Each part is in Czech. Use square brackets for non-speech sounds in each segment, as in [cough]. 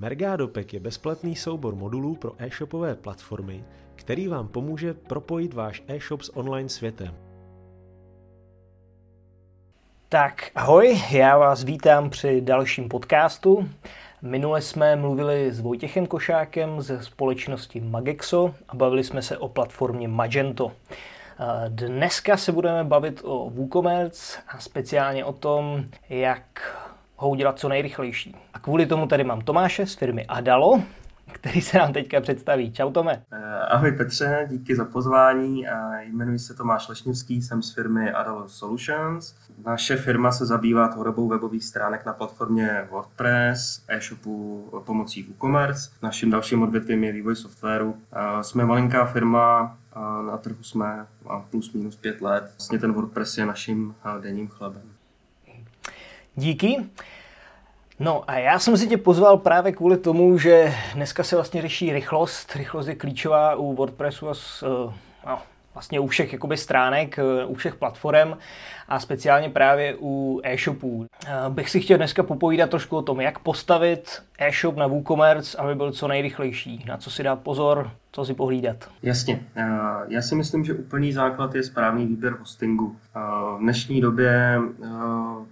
Mergádopek je bezplatný soubor modulů pro e-shopové platformy, který vám pomůže propojit váš e-shop s online světem. Tak ahoj, já vás vítám při dalším podcastu. Minule jsme mluvili s Vojtěchem Košákem ze společnosti Magexo a bavili jsme se o platformě Magento. Dneska se budeme bavit o WooCommerce a speciálně o tom, jak ho udělat co nejrychlejší. A kvůli tomu tady mám Tomáše z firmy Adalo, který se nám teďka představí. Čau Tome. Eh, ahoj Petře, díky za pozvání. Jmenuji se Tomáš Lešňovský, jsem z firmy Adalo Solutions. Naše firma se zabývá tvorbou webových stránek na platformě WordPress, e-shopu pomocí WooCommerce. Naším dalším odvětvím je vývoj softwaru. Eh, jsme malinká firma, na trhu jsme plus minus pět let. Vlastně ten WordPress je naším eh, denním chlebem. Díky. No a já jsem si tě pozval právě kvůli tomu, že dneska se vlastně řeší rychlost. Rychlost je klíčová u WordPressu a s, eh, no, vlastně u všech jakoby, stránek, eh, u všech platform a speciálně právě u e-shopů. Eh, bych si chtěl dneska popovídat trošku o tom, jak postavit e-shop na WooCommerce, aby byl co nejrychlejší, na co si dát pozor, co si pohlídat. Jasně. Eh, já si myslím, že úplný základ je správný výběr hostingu. V dnešní době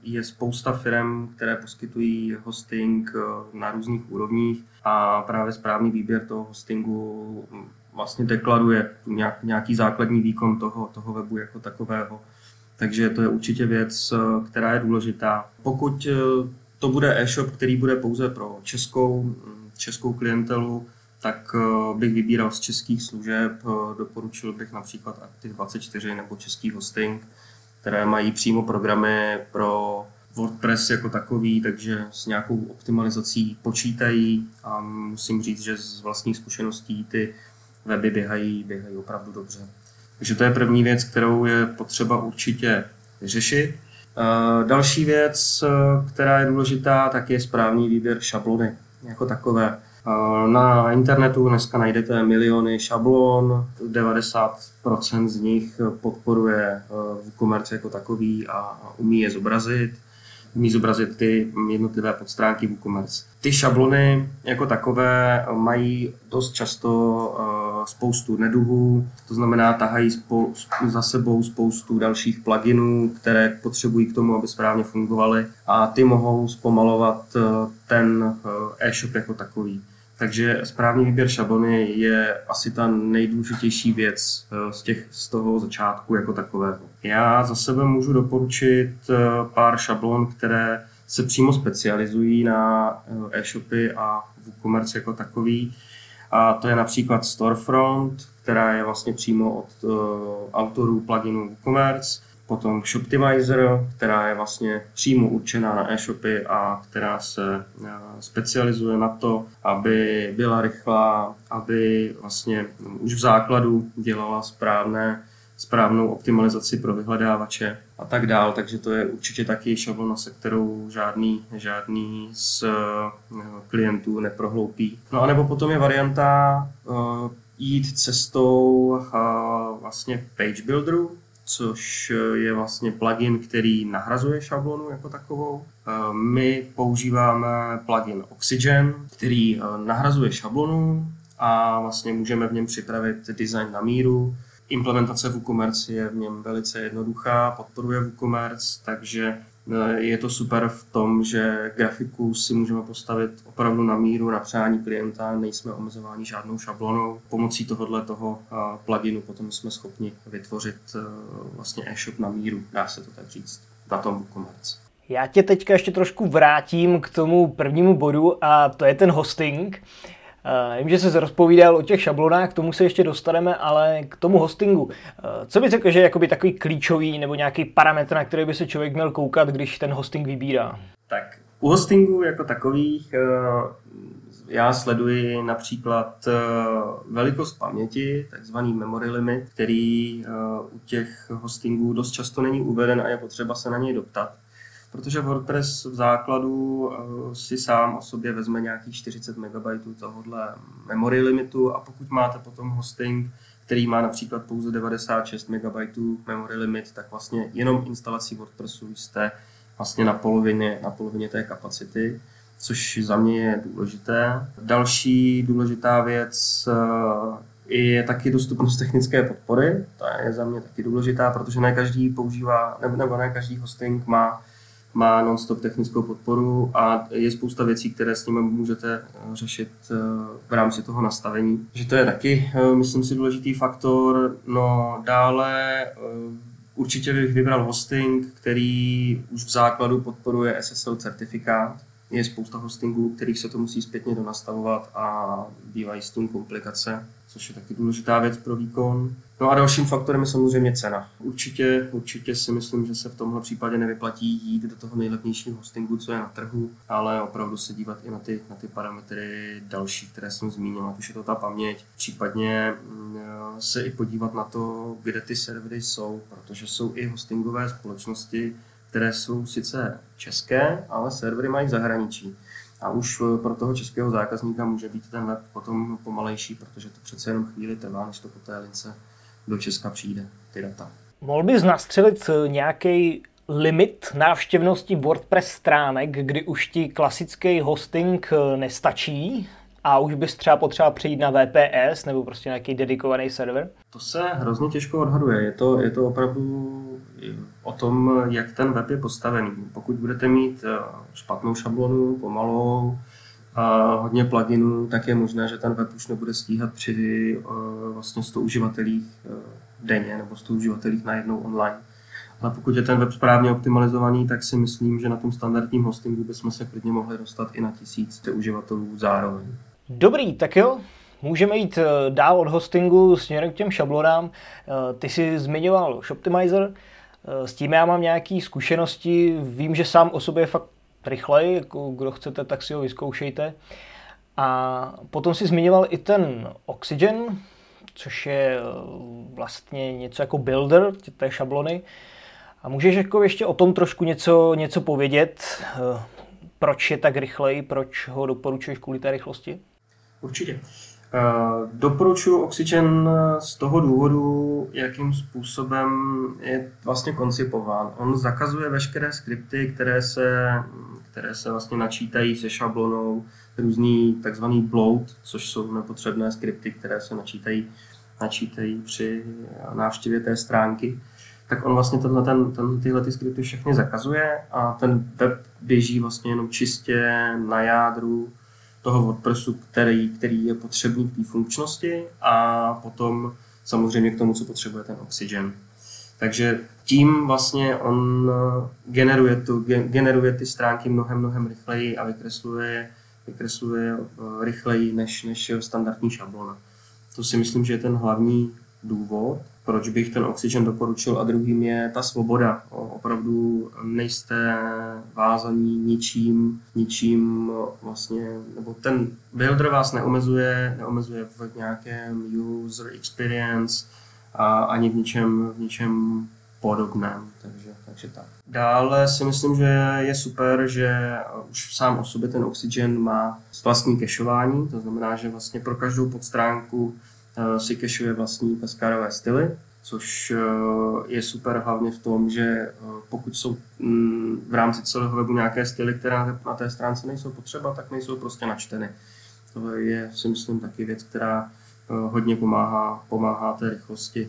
je spousta firm, které poskytují hosting na různých úrovních a právě správný výběr toho hostingu vlastně deklaruje nějaký základní výkon toho, toho webu jako takového. Takže to je určitě věc, eh, která je důležitá. Pokud eh, to bude e-shop, který bude pouze pro českou, mm, českou klientelu, tak eh, bych vybíral z českých služeb. Doporučil bych například Active 24 nebo český hosting, které mají přímo programy pro WordPress jako takový, takže s nějakou optimalizací počítají a musím říct, že z vlastních zkušeností ty weby běhají, běhají opravdu dobře. Takže to je první věc, kterou je potřeba určitě vyřešit. Další věc, která je důležitá, tak je správný výběr šablony jako takové. Na internetu dneska najdete miliony šablon, 90% z nich podporuje WooCommerce jako takový a umí je zobrazit umí zobrazit ty jednotlivé podstránky WooCommerce. Ty šablony jako takové mají dost často uh, spoustu neduhů, to znamená tahají spou- za sebou spoustu dalších pluginů, které potřebují k tomu, aby správně fungovaly a ty mohou zpomalovat uh, ten uh, e-shop jako takový. Takže správný výběr šablony je asi ta nejdůležitější věc eh, z, těch, z toho začátku jako takového. Já za sebe můžu doporučit eh, pár šablon, které se přímo specializují na eh, e-shopy a WooCommerce jako takový. A to je například Storefront, která je vlastně přímo od autorů pluginu WooCommerce potom Shoptimizer, která je vlastně přímo určená na e-shopy a která se eh, specializuje na to, aby byla rychlá, aby vlastně už v základu dělala správné, správnou optimalizaci pro vyhledávače a tak dál, takže to je určitě taky šablona, se kterou žádný, žádný z eh, klientů neprohloupí. No a nebo potom je varianta uh, jít cestou uh, vlastně page builderu, což eh, je vlastně plugin, který nahrazuje šablonu jako takovou. Eh, my používáme plugin Oxygen, který eh, nahrazuje šablonu a vlastně můžeme v něm připravit design na míru. Implementace WooCommerce je v něm velice jednoduchá, podporuje WooCommerce, takže je to super v tom, že grafiku si můžeme postavit opravdu na míru, na přání klienta, nejsme omezováni žádnou šablonou. Pomocí tohohle toho pluginu potom jsme schopni vytvořit vlastně e-shop na míru, dá se to tak říct, na tom WooCommerce. Já tě teďka ještě trošku vrátím k tomu prvnímu bodu a to je ten hosting. Vím, že jsi rozpovídal o těch šablonách, k tomu se ještě dostaneme, ale k tomu hostingu. Uh, co bys řekl, že je takový klíčový nebo nějaký parametr, na který by se člověk měl koukat, když ten hosting vybírá? Tak u hostingu jako takových uh, já sleduji například velikost paměti, takzvaný memory limit, který u těch hostingů dost často není uveden a je potřeba se na něj doptat protože WordPress v základu eh, si sám o sobě vezme nějakých 40 MB tohohle memory limitu a pokud máte potom hosting, který má například pouze 96 MB memory limit, tak vlastně jenom instalací WordPressu jste vlastně na polovině, na polovině té kapacity. což za mě je důležité. Další důležitá věc je taky dostupnost technické podpory. Ta je za mě taky důležitá, protože ne každý používá, nebo, nebo ne každý hosting má má non-stop technickou podporu a je spousta věcí, které s nimi můžete eh, řešit eh, v rámci toho nastavení. Že to je taky, eh, myslím si, důležitý faktor. No dále určitě bych vybral hosting, který už v základu podporuje SSL certifikát. Je spousta hostingů, kterých se to musí zpětně donastavovat a bývají s tím komplikace což je taky důležitá věc pro výkon. No a dalším faktorem je samozřejmě cena. Určitě, určitě si myslím, že se v tomhle případě nevyplatí jít do toho nejlevnějšího hostingu, co je na trhu, ale opravdu se dívat i na ty, na ty parametry další, které jsem zmínil, ať už je to ta paměť, případně mm, se i podívat na to, kde ty servery jsou, protože jsou i hostingové společnosti, které jsou sice české, ale servery mají v zahraničí. A už eh, pro toho českého zákazníka může být ten web potom pomalejší, protože to přece jenom chvíli trvá, než to po té lince do Česka přijde, ty data. Mohl bys nastřelit eh, nějaký limit návštěvnosti WordPress stránek, kdy už ti klasický hosting eh, nestačí a už bys třeba potřeba přijít na VPS nebo prostě nějaký dedikovaný server? To se hrozně těžko odhaduje. Je to, je to opravdu o tom, jak ten web je postavený. Pokud budete mít eh, špatnou šablonu, pomalou, a hodně pluginů, tak je možné, že ten web už nebude stíhat při eh, vlastně 100 uživatelích eh, denně nebo 100 uživatelích najednou online. Ale pokud je ten web správně optimalizovaný, tak si myslím, že na tom standardním hostingu bychom se klidně mohli dostat i na tisíc uživatelů zároveň. Dobrý, tak jo, Můžeme jít dál od hostingu směrem k těm šablonám. Ty jsi zmiňoval Shoptimizer. S tím já mám nějaké zkušenosti, vím, že sám o sobě fakt rychlej, jako kdo chcete, tak si ho vyzkoušejte. A potom si zmiňoval i ten Oxygen, což je eh, vlastně něco jako builder té šablony. A můžeš jako ještě o tom trošku něco, něco povědět, eh, proč je tak rychlej, proč ho doporučuješ kvůli té rychlosti? Určitě. Eh, doporučuji Oxygen z toho důvodu, jakým způsobem je vlastně koncipován. On zakazuje veškeré skripty, které se, které se vlastně načítají se šablonou, různý takzvaný bloat, což jsou nepotřebné skripty, které se načítají, načítají při návštěvě té stránky tak on vlastně tenhle, ten, ten, tyhle ty skripty všechny zakazuje a ten web běží vlastně jenom čistě na jádru toho WordPressu, který, který je potřebný k té funkčnosti a potom samozřejmě k tomu, co potřebuje ten Oxygen. Takže tím vlastně on eh, generuje, tu, generuje ty stránky mnohem, mnohem rychleji a vykresluje, vykresluje eh, rychleji než, než standardní šablona. To si myslím, že je ten hlavní důvod proč bych ten Oxygen doporučil a druhým je ta svoboda. Opravdu nejste vázaní ničím, ničím vlastně, nebo ten builder vás neomezuje, neomezuje v nějakém user experience a ani v ničem, v ničem podobném, takže, takže tak. Dále si myslím, že je super, že už sám o sobě ten Oxygen má vlastní kešování, to znamená, že vlastně pro každou podstránku si kešuje vlastní kaskádové styly, což eh, je super hlavně v tom, že eh, pokud jsou mm, v rámci celého webu nějaké styly, které na té stránce nejsou potřeba, tak nejsou prostě načteny. To je, si myslím, taky věc, která hodně pomáhá, pomáhá té rychlosti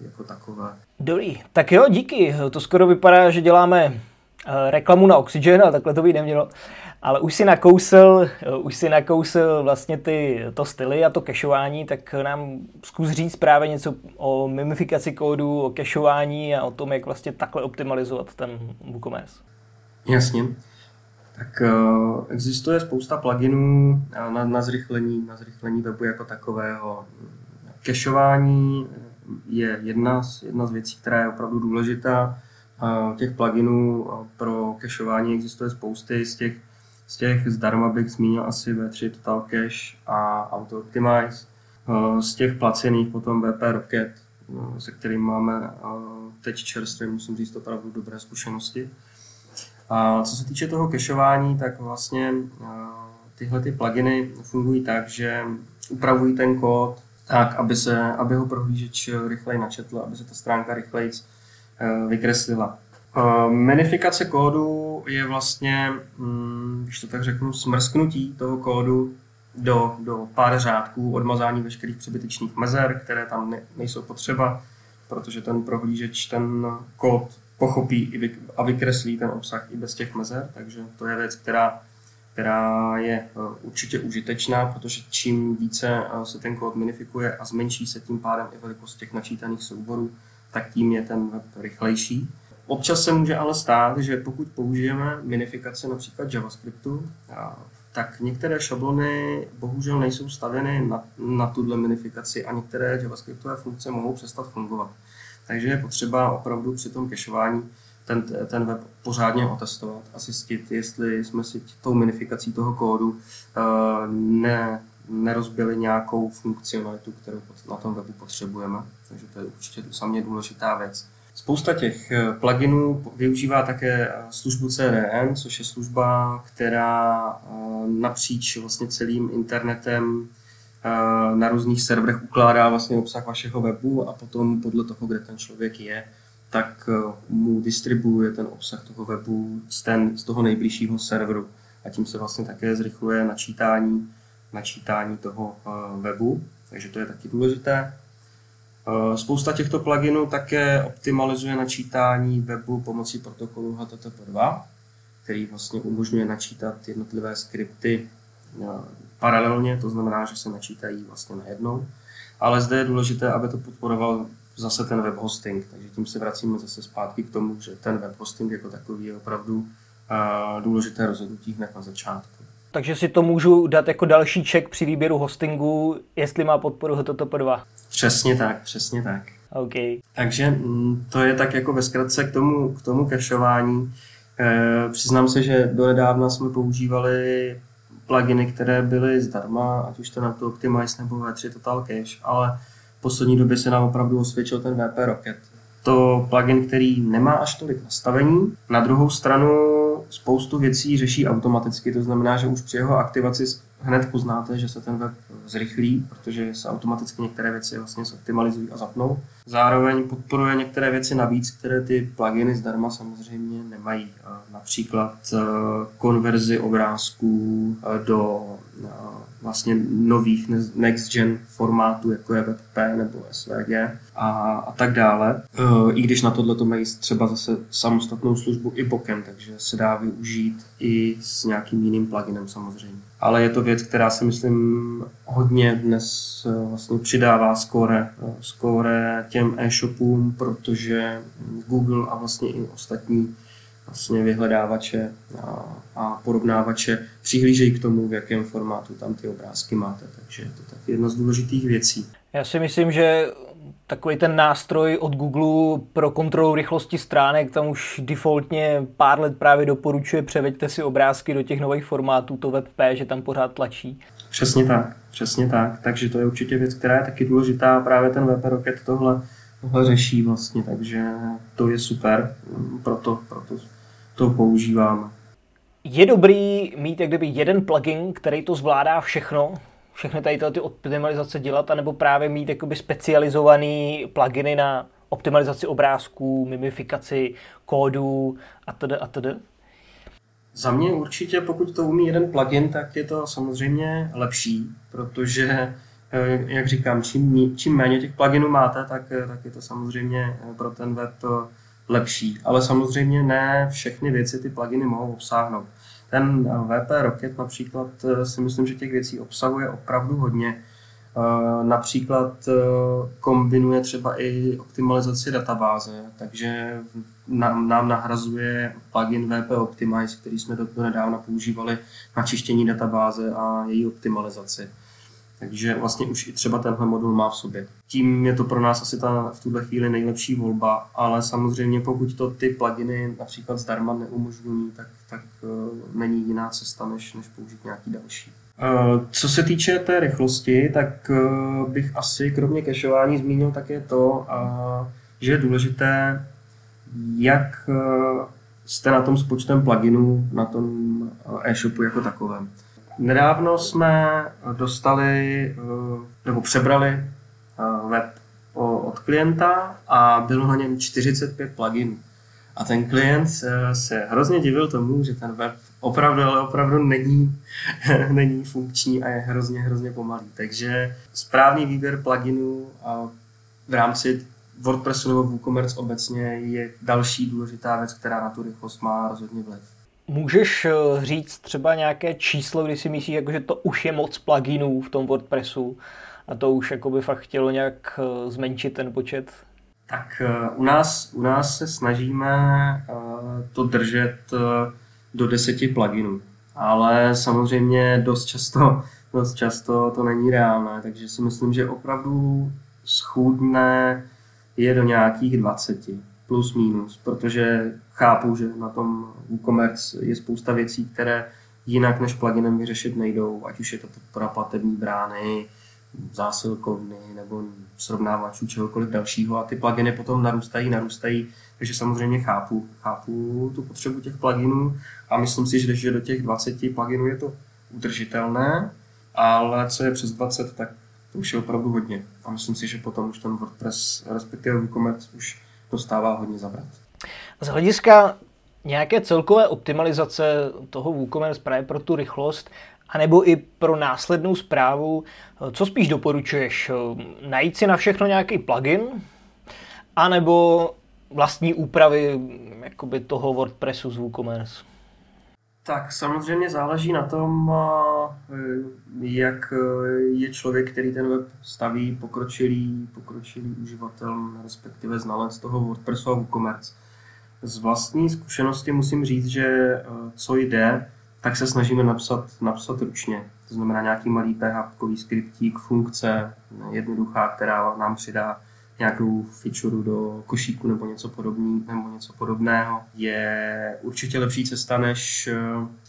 jako takové. Dobrý, tak jo, díky. To skoro vypadá, že děláme reklamu na Oxygen, a takhle to by nemělo. Ale už si nakousil, už si nakousil vlastně ty, to styly a to kešování, tak nám zkus říct právě něco o mimifikaci kódu, o kešování a o tom, jak vlastně takhle optimalizovat ten WooCommerce. Jasně. Tak uh, existuje spousta pluginů na, na, zrychlení, na zrychlení webu jako takového. Kešování je jedna z, jedna z věcí, která je opravdu důležitá. Těch pluginů pro kešování existuje spousty. Z těch z těch zdarma bych zmínil asi V3 Total Cache a Auto Optimize. Z těch placených potom VP Rocket, eh, se kterým máme teď čerstvě, musím říct, opravdu dobré zkušenosti. A co se týče toho kešování, tak vlastně tyhle ty pluginy fungují tak, že upravují ten kód tak, aby, se, aby ho prohlížeč rychleji načetl, aby se ta stránka rychleji vykreslila. Uh, minifikace kódu je vlastně, um, když to tak řeknu, smrsknutí toho kódu do, do pár řádků, odmazání veškerých přebytečných mezer, které tam ne, nejsou potřeba, protože ten prohlížeč ten kód pochopí a vykreslí ten obsah i bez těch mezer, takže to je věc, která, která je eh, určitě užitečná, protože čím více eh, se ten kód minifikuje a zmenší se tím pádem i velikost těch načítaných souborů, tak tím je ten web rychlejší. Občas se může ale stát, že pokud použijeme minifikaci například JavaScriptu, tak některé šablony bohužel nejsou stavěny na, na tuhle minifikaci a některé JavaScriptové funkce mohou přestat fungovat. Takže je potřeba opravdu při tom kešování ten, ten web pořádně otestovat a zjistit, jestli jsme si tou minifikací toho kódu ne, nerozbili nějakou funkcionalitu, kterou na tom webu potřebujeme. Takže to je určitě samě důležitá věc. Spousta těch eh, pluginů využívá také eh, službu CDN, což je služba, která napříč vlastně celým internetem na různých serverech ukládá vlastně obsah vašeho webu a potom podle toho, kde ten člověk je, tak eh, mu distribuuje ten obsah toho webu z, ten, z toho nejbližšího serveru a tím se vlastně také zrychluje načítání, načítání toho eh, webu, takže to je taky důležité. Eh, spousta těchto pluginů také optimalizuje načítání webu pomocí protokolu HTTP2, který vlastně umožňuje načítat jednotlivé skripty paralelně, to znamená, že se načítají vlastně najednou. Ale zde je důležité, aby to podporoval zase ten web hosting, takže tím se vracíme zase zpátky k tomu, že ten web hosting jako takový je opravdu důležité rozhodnutí hned na začátku. Takže si to můžu dát jako další check při výběru hostingu, jestli má podporu HTTP2. Přesně tak, přesně tak. OK. Takže mm, to je tak jako ve zkratce k tomu, k tomu cachevání. E, přiznám se, že do nedávna jsme používali pluginy, které byly zdarma, ať už to na to Optimize nebo V3 Total Cache, ale v poslední době se nám opravdu osvědčil ten VP Rocket. To plugin, který nemá až tolik nastavení. Na druhou stranu spoustu věcí řeší automaticky, to znamená, že už při jeho aktivaci hned poznáte, že se ten web zrychlí, protože se automaticky některé věci vlastně zoptimalizují a zapnou. Zároveň podporuje některé věci navíc, které ty pluginy zdarma samozřejmě nemají. Například eh, konverzi obrázků eh, do eh, vlastně nových next gen formátů, jako je WebP nebo SVG a, a tak dále. I když na tohle to mají třeba zase samostatnou službu i bokem, takže se dá využít i s nějakým jiným pluginem samozřejmě ale je to věc, která si myslím hodně dnes vlastně přidává skóre, skóre těm e-shopům, protože Google a vlastně i ostatní vlastně vyhledávače a, a porovnávače přihlížejí k tomu, v jakém formátu tam ty obrázky máte. Takže je to tak jedna z důležitých věcí. Já si myslím, že takový ten nástroj od Google pro kontrolu rychlosti stránek, tam už defaultně pár let právě doporučuje převeďte si obrázky do těch nových formátů, to WebP, že tam pořád tlačí. Přesně tak, přesně tak. Takže to je určitě věc, která je taky důležitá a právě ten WebP Rocket tohle, tohle řeší vlastně, takže to je super, proto, proto to používáme. Je dobrý mít jak kdyby jeden plugin, který to zvládá všechno, všechny tady ty optimalizace dělat, anebo právě mít jakoby specializovaný pluginy na optimalizaci obrázků, mimifikaci kódů a td. a td. Za mě určitě, pokud to umí jeden plugin, tak je to samozřejmě lepší, protože, eh, jak říkám, čím, čím méně těch pluginů máte, tak, eh, tak je to samozřejmě eh, pro ten web lepší. Ale samozřejmě ne všechny věci ty pluginy mohou obsáhnout. Ten eh, VP Rocket například eh, si myslím, že těch věcí obsahuje opravdu hodně. Eh, například kombinuje třeba i optimalizaci databáze, takže nám nahrazuje plugin VP Optimize, který jsme do nedávna používali na čištění databáze a její optimalizaci. Takže vlastně už i třeba tenhle modul má v sobě. Tím je to pro nás asi ta v tuhle chvíli nejlepší volba, ale samozřejmě pokud to ty pluginy například zdarma neumožňují, tak, tak uh, není jiná cesta, než, než použít nějaký další. Uh, co se týče té rychlosti, tak uh, bych asi kromě cachování zmínil také to, že je důležité, jak jste na tom s počtem pluginů na tom e-shopu jako takovém. Nedávno jsme dostali eh, nebo přebrali eh, web od klienta a bylo na něm 45 pluginů. A ten klient se hrozně divil tomu, že ten web opravdu, ale opravdu není, [laughs] není funkční a je hrozně, hrozně pomalý. Takže správný výběr pluginů v rámci WordPressu nebo WooCommerce obecně je další důležitá věc, která na tu rychlost má rozhodně vliv. Můžeš eh, říct třeba nějaké číslo, kdy si myslíš, jako, že to už je moc pluginů v tom WordPressu a to už jako by fakt chtělo nějak eh, zmenšit ten počet? Tak eh, u nás, u nás se snažíme to držet do deseti pluginů, ale samozřejmě dost často, [laughs] dost často to není reálné, takže si myslím, že opravdu schůdné je do nějakých 20 plus minus, protože chápu, že na tom WooCommerce je spousta věcí, které jinak než pluginem vyřešit nejdou, ať už je to podpora platební brány, zásilkovny nebo srovnávačů, čehokoliv dalšího a ty pluginy potom narůstají, narůstají, takže samozřejmě chápu, chápu tu potřebu těch pluginů a myslím si, že, do těch 20 pluginů je to udržitelné, ale co je přes 20, tak to už je opravdu hodně. A myslím si, že potom už ten WordPress, respektive WooCommerce, už dostává hodně zabrat. Z hlediska nějaké celkové optimalizace toho WooCommerce právě pro tu rychlost, anebo i pro následnou zprávu, co spíš doporučuješ? Najít si na všechno nějaký plugin, anebo vlastní úpravy jakoby toho WordPressu z WooCommerce? Tak samozřejmě záleží na tom, jak je člověk, který ten web staví, pokročilý, pokročilý uživatel, respektive znalec toho WordPressu a WooCommerce. Z vlastní zkušenosti musím říct, že co jde, tak se snažíme napsat, napsat ručně. To znamená nějaký malý PHP skriptík, funkce, jednoduchá, která nám přidá nějakou feature do košíku nebo něco, podobný, nebo něco podobného, je určitě lepší cesta, než eh,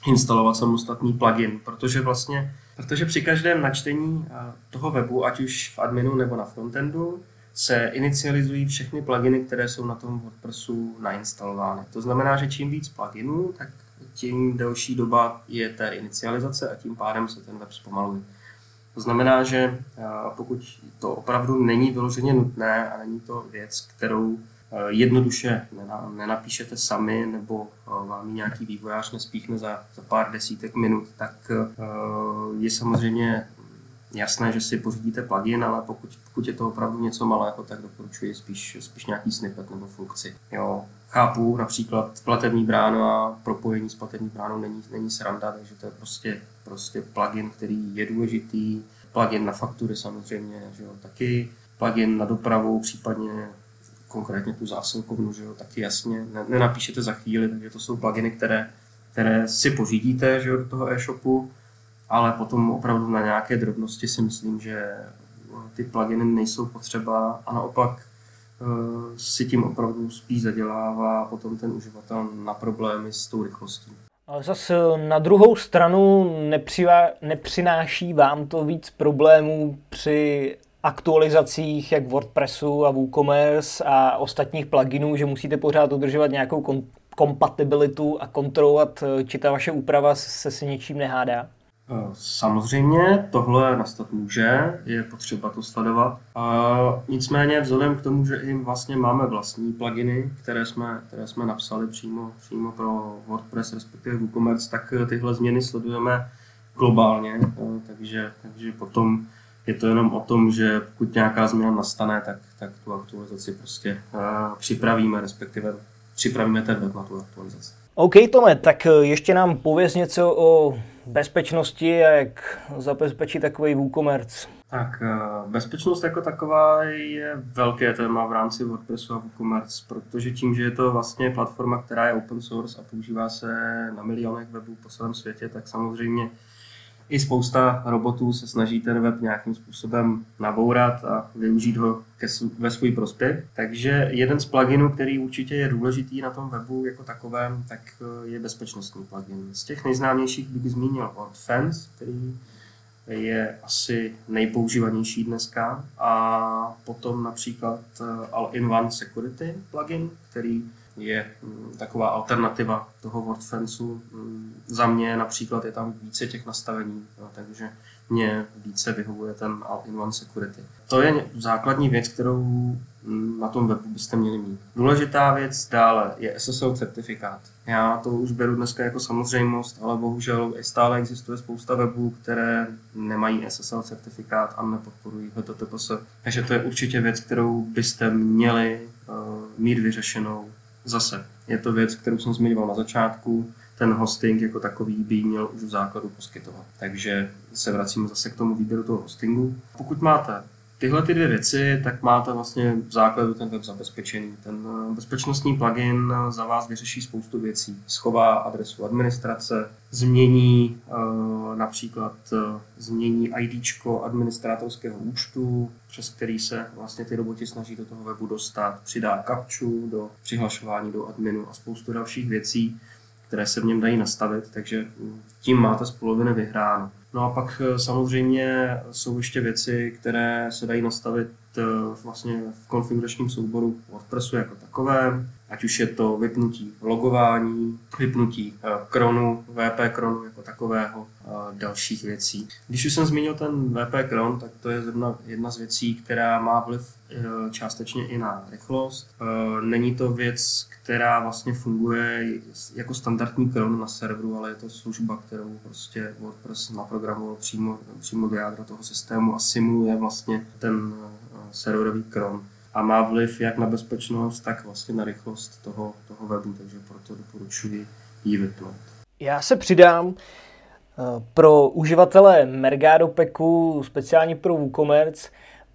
instalovat samostatný plugin, protože vlastně protože při každém načtení eh, toho webu, ať už v adminu nebo na frontendu, se inicializují všechny pluginy, které jsou na tom WordPressu nainstalovány. To znamená, že čím víc pluginů, tak tím delší doba je té inicializace a tím pádem se ten web zpomaluje. To znamená, že eh, pokud to opravdu není vyloženě nutné a není to věc, kterou eh, jednoduše nenapíšete sami nebo eh, vám nějaký vývojář nespíchne za, za pár desítek minut, tak je samozřejmě jasné, že si pořídíte plugin, ale pokud, pokud je to opravdu něco malého, tak doporučuji spíš, spíš nějaký snippet nebo funkci. Jo, chápu například platební bránu a propojení s platební bránou není, není sranda, takže to je prostě, prostě plugin, který je důležitý. Plugin na faktury samozřejmě, že jo, taky. Plugin na dopravu, případně konkrétně tu zásilkovnu, že jo, taky jasně. Nenapíšete za chvíli, takže to jsou pluginy, které, které si pořídíte že jo, do toho e-shopu, ale potom opravdu na nějaké drobnosti si myslím, že ty pluginy nejsou potřeba a naopak si tím opravdu spíš zadělává potom ten uživatel na problémy s tou rychlostí. Ale zase na druhou stranu nepřivá, nepřináší vám to víc problémů při aktualizacích jak WordPressu a WooCommerce a ostatních pluginů, že musíte pořád udržovat nějakou kom- kompatibilitu a kontrolovat, eh, či ta vaše úprava se s něčím nehádá? Eh, samozřejmě tohle nastat může, je potřeba to sledovat. A nicméně vzhledem k tomu, že i vlastně máme vlastní pluginy, které jsme, které jsme napsali přímo, přímo pro WordPress, respektive WooCommerce, tak eh, tyhle změny sledujeme globálně, eh, takže, takže potom je to jenom o tom, že pokud nějaká změna nastane, tak, tak tu aktualizaci prostě připravíme, respektive připravíme ten web na tu aktualizaci. OK, Tome, tak ještě nám pověz něco o bezpečnosti a jak zabezpečit takový WooCommerce? Tak eh, bezpečnost jako taková je velké téma v rámci WordPressu a WooCommerce, protože tím, že je to vlastně platforma, která je open source a používá se na milionech webů po celém světě, tak samozřejmě i spousta robotů se snaží ten web nějakým způsobem nabourat a využít ho ke, ve svůj prospěch. Takže jeden z pluginů, který určitě je důležitý na tom webu jako takovém, tak eh, je bezpečnostní plugin. Z těch nejznámějších bych zmínil WordFence, který je asi nejpoužívanější dneska a potom například eh, All-in-One Security plugin, který je mm, taková alternativa toho WordFenceu. Mm, za mě například je tam více těch nastavení, jo, takže mě více vyhovuje ten All-in-One Security. To je základní věc, kterou na tom webu byste měli mít. Důležitá věc dále je SSL certifikát. Já to už beru dneska jako samozřejmost, ale bohužel stále existuje spousta webů, které nemají SSL certifikát a nepodporují HTTPS. Takže to je určitě věc, kterou byste měli uh, mít vyřešenou zase. Je to věc, kterou jsem zmiňoval na začátku ten hosting jako takový by měl už v základu poskytovat. Takže se vracíme zase k tomu výběru toho hostingu. Pokud máte tyhle ty dvě věci, tak máte vlastně v základu ten web zabezpečený. Ten eh, bezpečnostní plugin eh, za vás vyřeší spoustu věcí. Schová adresu administrace, změní eh, například změní ID administrátorského účtu, přes který se vlastně ty roboti snaží do toho webu dostat, přidá kapču do přihlašování do adminu a spoustu dalších věcí, které se v něm dají nastavit, takže tím máte z poloviny vyhráno. No a pak eh, samozřejmě jsou ještě věci, které se dají nastavit eh, vlastně v konfiguračním souboru WordPressu jako takovém, ať už je to vypnutí logování, vypnutí eh, kronu, VP kronu jako takového, dalších věcí. Když už jsem zmínil ten VP kron, tak to je jedna, jedna z věcí, která má vliv částečně i na rychlost. Není to věc, která vlastně funguje jako standardní kron na serveru, ale je to služba, kterou prostě WordPress naprogramoval přímo, přímo do jádra toho systému a simuluje vlastně ten serverový kron a má vliv jak na bezpečnost, tak vlastně na rychlost toho, toho webu, takže proto doporučuji ji vypnout. Já se přidám. Pro uživatele Mergado Packu, speciálně pro WooCommerce,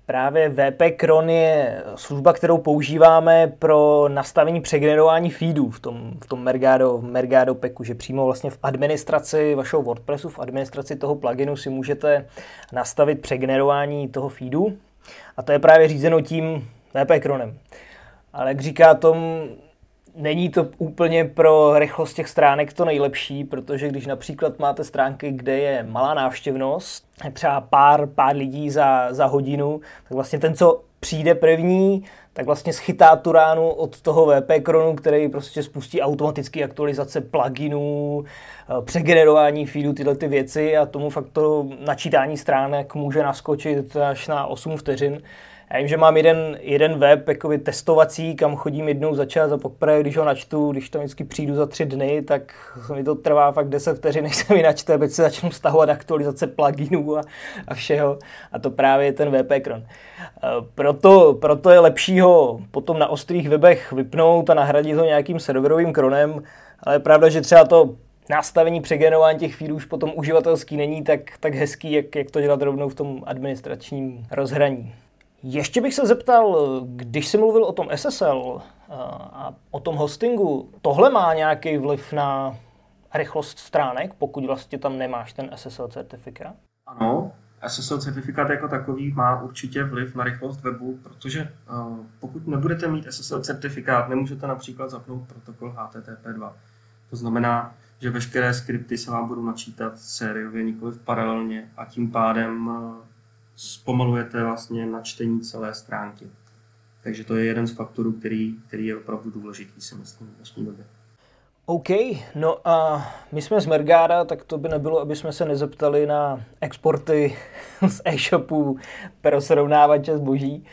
Právě VP Cron je služba, kterou používáme pro nastavení přegenerování feedů v tom, v tom Mergado, Mergado Packu, že přímo vlastně v administraci vašeho WordPressu, v administraci toho pluginu si můžete nastavit přegenerování toho feedu a to je právě řízeno tím VP Cronem. Ale jak říká Tom, není to úplně pro rychlost těch stránek to nejlepší, protože když například máte stránky, kde je malá návštěvnost, třeba pár, pár lidí za, za hodinu, tak vlastně ten, co přijde první, tak vlastně schytá tu ránu od toho VP Kronu, který prostě spustí automatické aktualizace pluginů, eh, přegenerování feedu, tyhle ty věci a tomu fakt to načítání stránek může naskočit až na 8 vteřin. Já vím, že mám jeden, jeden web jakoby testovací, kam chodím jednou za čas a poprvé, když ho načtu, když tam vždycky přijdu za tři dny, tak mi to trvá fakt 10 vteřin, [laughs] než se mi načte, aby se začnu stahovat aktualizace pluginů a, a všeho. A to právě je ten VP Cron. E, proto, proto je lepší ho potom na ostrých webech vypnout a nahradit ho nějakým serverovým kronem, ale je pravda, že třeba to nastavení přegenerování těch feedů už potom uživatelský není tak, tak hezký, jak, jak to dělat rovnou v tom administračním rozhraní. Ještě bych se zeptal, když jsi mluvil o tom SSL eh, a o tom hostingu, tohle má nějaký vliv na rychlost stránek, pokud vlastně tam nemáš ten SSL certifikát? Ano, SSL certifikát jako takový má určitě vliv na rychlost webu, protože uh, pokud nebudete mít SSL certifikát, nemůžete například zapnout protokol HTTP2. To znamená, že veškeré skripty se vám budou načítat sériově, nikoli paralelně a tím pádem uh, zpomalujete vlastně na čtení celé stránky. Takže to je jeden z faktorů, který, který je opravdu důležitý, si myslím, v dnešní době. OK, no a my jsme z Mergáda, tak to by nebylo, aby jsme se nezeptali na exporty [laughs] z e-shopů pro srovnávače zboží.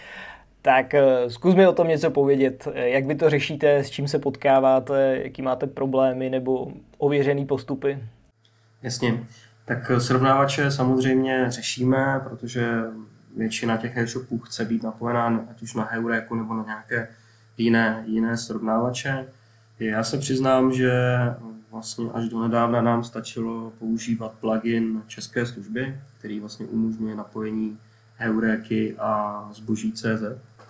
Tak eh, zkus mi o tom něco povědět. Jak vy to řešíte, s čím se potkáváte, jaký máte problémy nebo ověřený postupy? Jasně. Tak srovnávače samozřejmě řešíme, protože většina těch e-shopů chce být napojená ať už na Heureku nebo na nějaké jiné, jiné srovnávače. Já se přiznám, že vlastně až do nedávna nám stačilo používat plugin České služby, který vlastně umožňuje napojení Heureky a zboží CZ.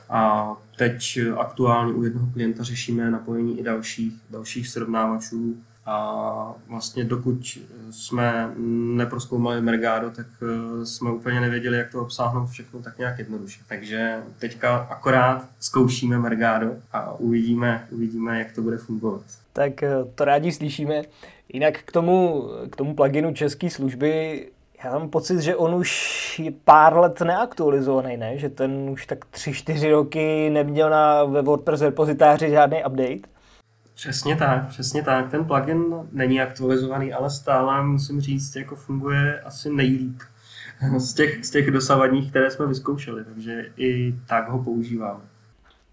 A teď aktuálně u jednoho klienta řešíme napojení i dalších, dalších srovnávačů, a vlastně dokud jsme neproskoumali Mergado, tak eh, jsme úplně nevěděli, jak to obsáhnout všechno tak nějak jednoduše. Takže teďka akorát zkoušíme Mergado a uvidíme, uvidíme jak to bude fungovat. Tak eh, to rádi slyšíme. Jinak k tomu, k tomu pluginu České služby já mám pocit, že on už je pár let neaktualizovaný, ne? Že ten už tak tři, čtyři roky neměl na ve WordPress repozitáři žádný update. Přesně tak, přesně tak. Ten plugin není aktualizovaný, ale stále musím říct, jako funguje asi nejlíp [laughs] z těch, z těch dosavadních, které jsme vyzkoušeli, takže i tak ho používáme.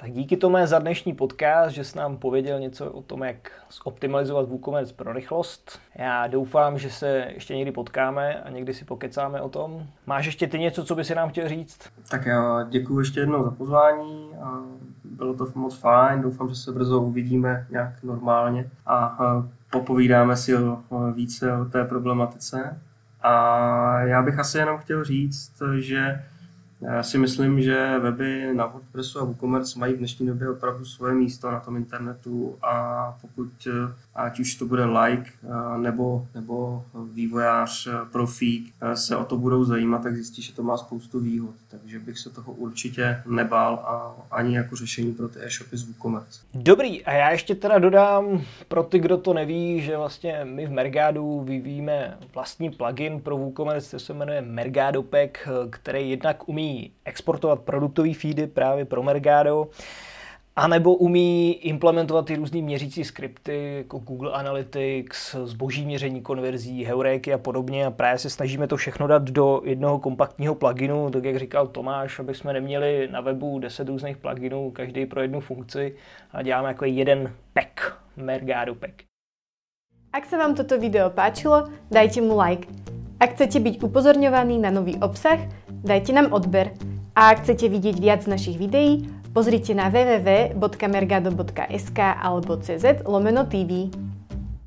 Tak díky tomu za dnešní podcast, že jsi nám pověděl něco o tom, jak optimalizovat WooCommerce pro rychlost. Já doufám, že se ještě někdy potkáme a někdy si pokecáme o tom. Máš ještě ty něco, co by si nám chtěl říct? Tak já děkuji ještě jednou za pozvání. A bylo to moc fajn. Doufám, že se brzo uvidíme nějak normálně a popovídáme si o, více o té problematice. A já bych asi jenom chtěl říct, že já si myslím, že weby na WordPressu a WooCommerce mají v dnešní době opravdu svoje místo na tom internetu a pokud ať už to bude like nebo, nebo vývojář, profík se o to budou zajímat, tak zjistí, že to má spoustu výhod. Takže bych se toho určitě nebál a ani jako řešení pro ty e-shopy z WooCommerce. Dobrý, a já ještě teda dodám pro ty, kdo to neví, že vlastně my v Mergádu vyvíjíme vlastní plugin pro WooCommerce, se jmenuje Mergado Pack, který jednak umí exportovat produktový feedy právě pro Mergado, anebo umí implementovat ty různé měřící skripty, jako Google Analytics, zboží měření konverzí, heuréky a podobně. A právě se snažíme to všechno dát do jednoho kompaktního pluginu, tak jak říkal Tomáš, aby jsme neměli na webu 10 různých pluginů, každý pro jednu funkci a děláme jako jeden pack, Mergado pack. Ak sa vám toto video páčilo, dajte mu like. Ak chcete byť upozorňovaní na nový obsah, dajte nám odber. A ak chcete vidieť viac našich videí, pozrite na www.mergado.sk alebo cz lomeno TV.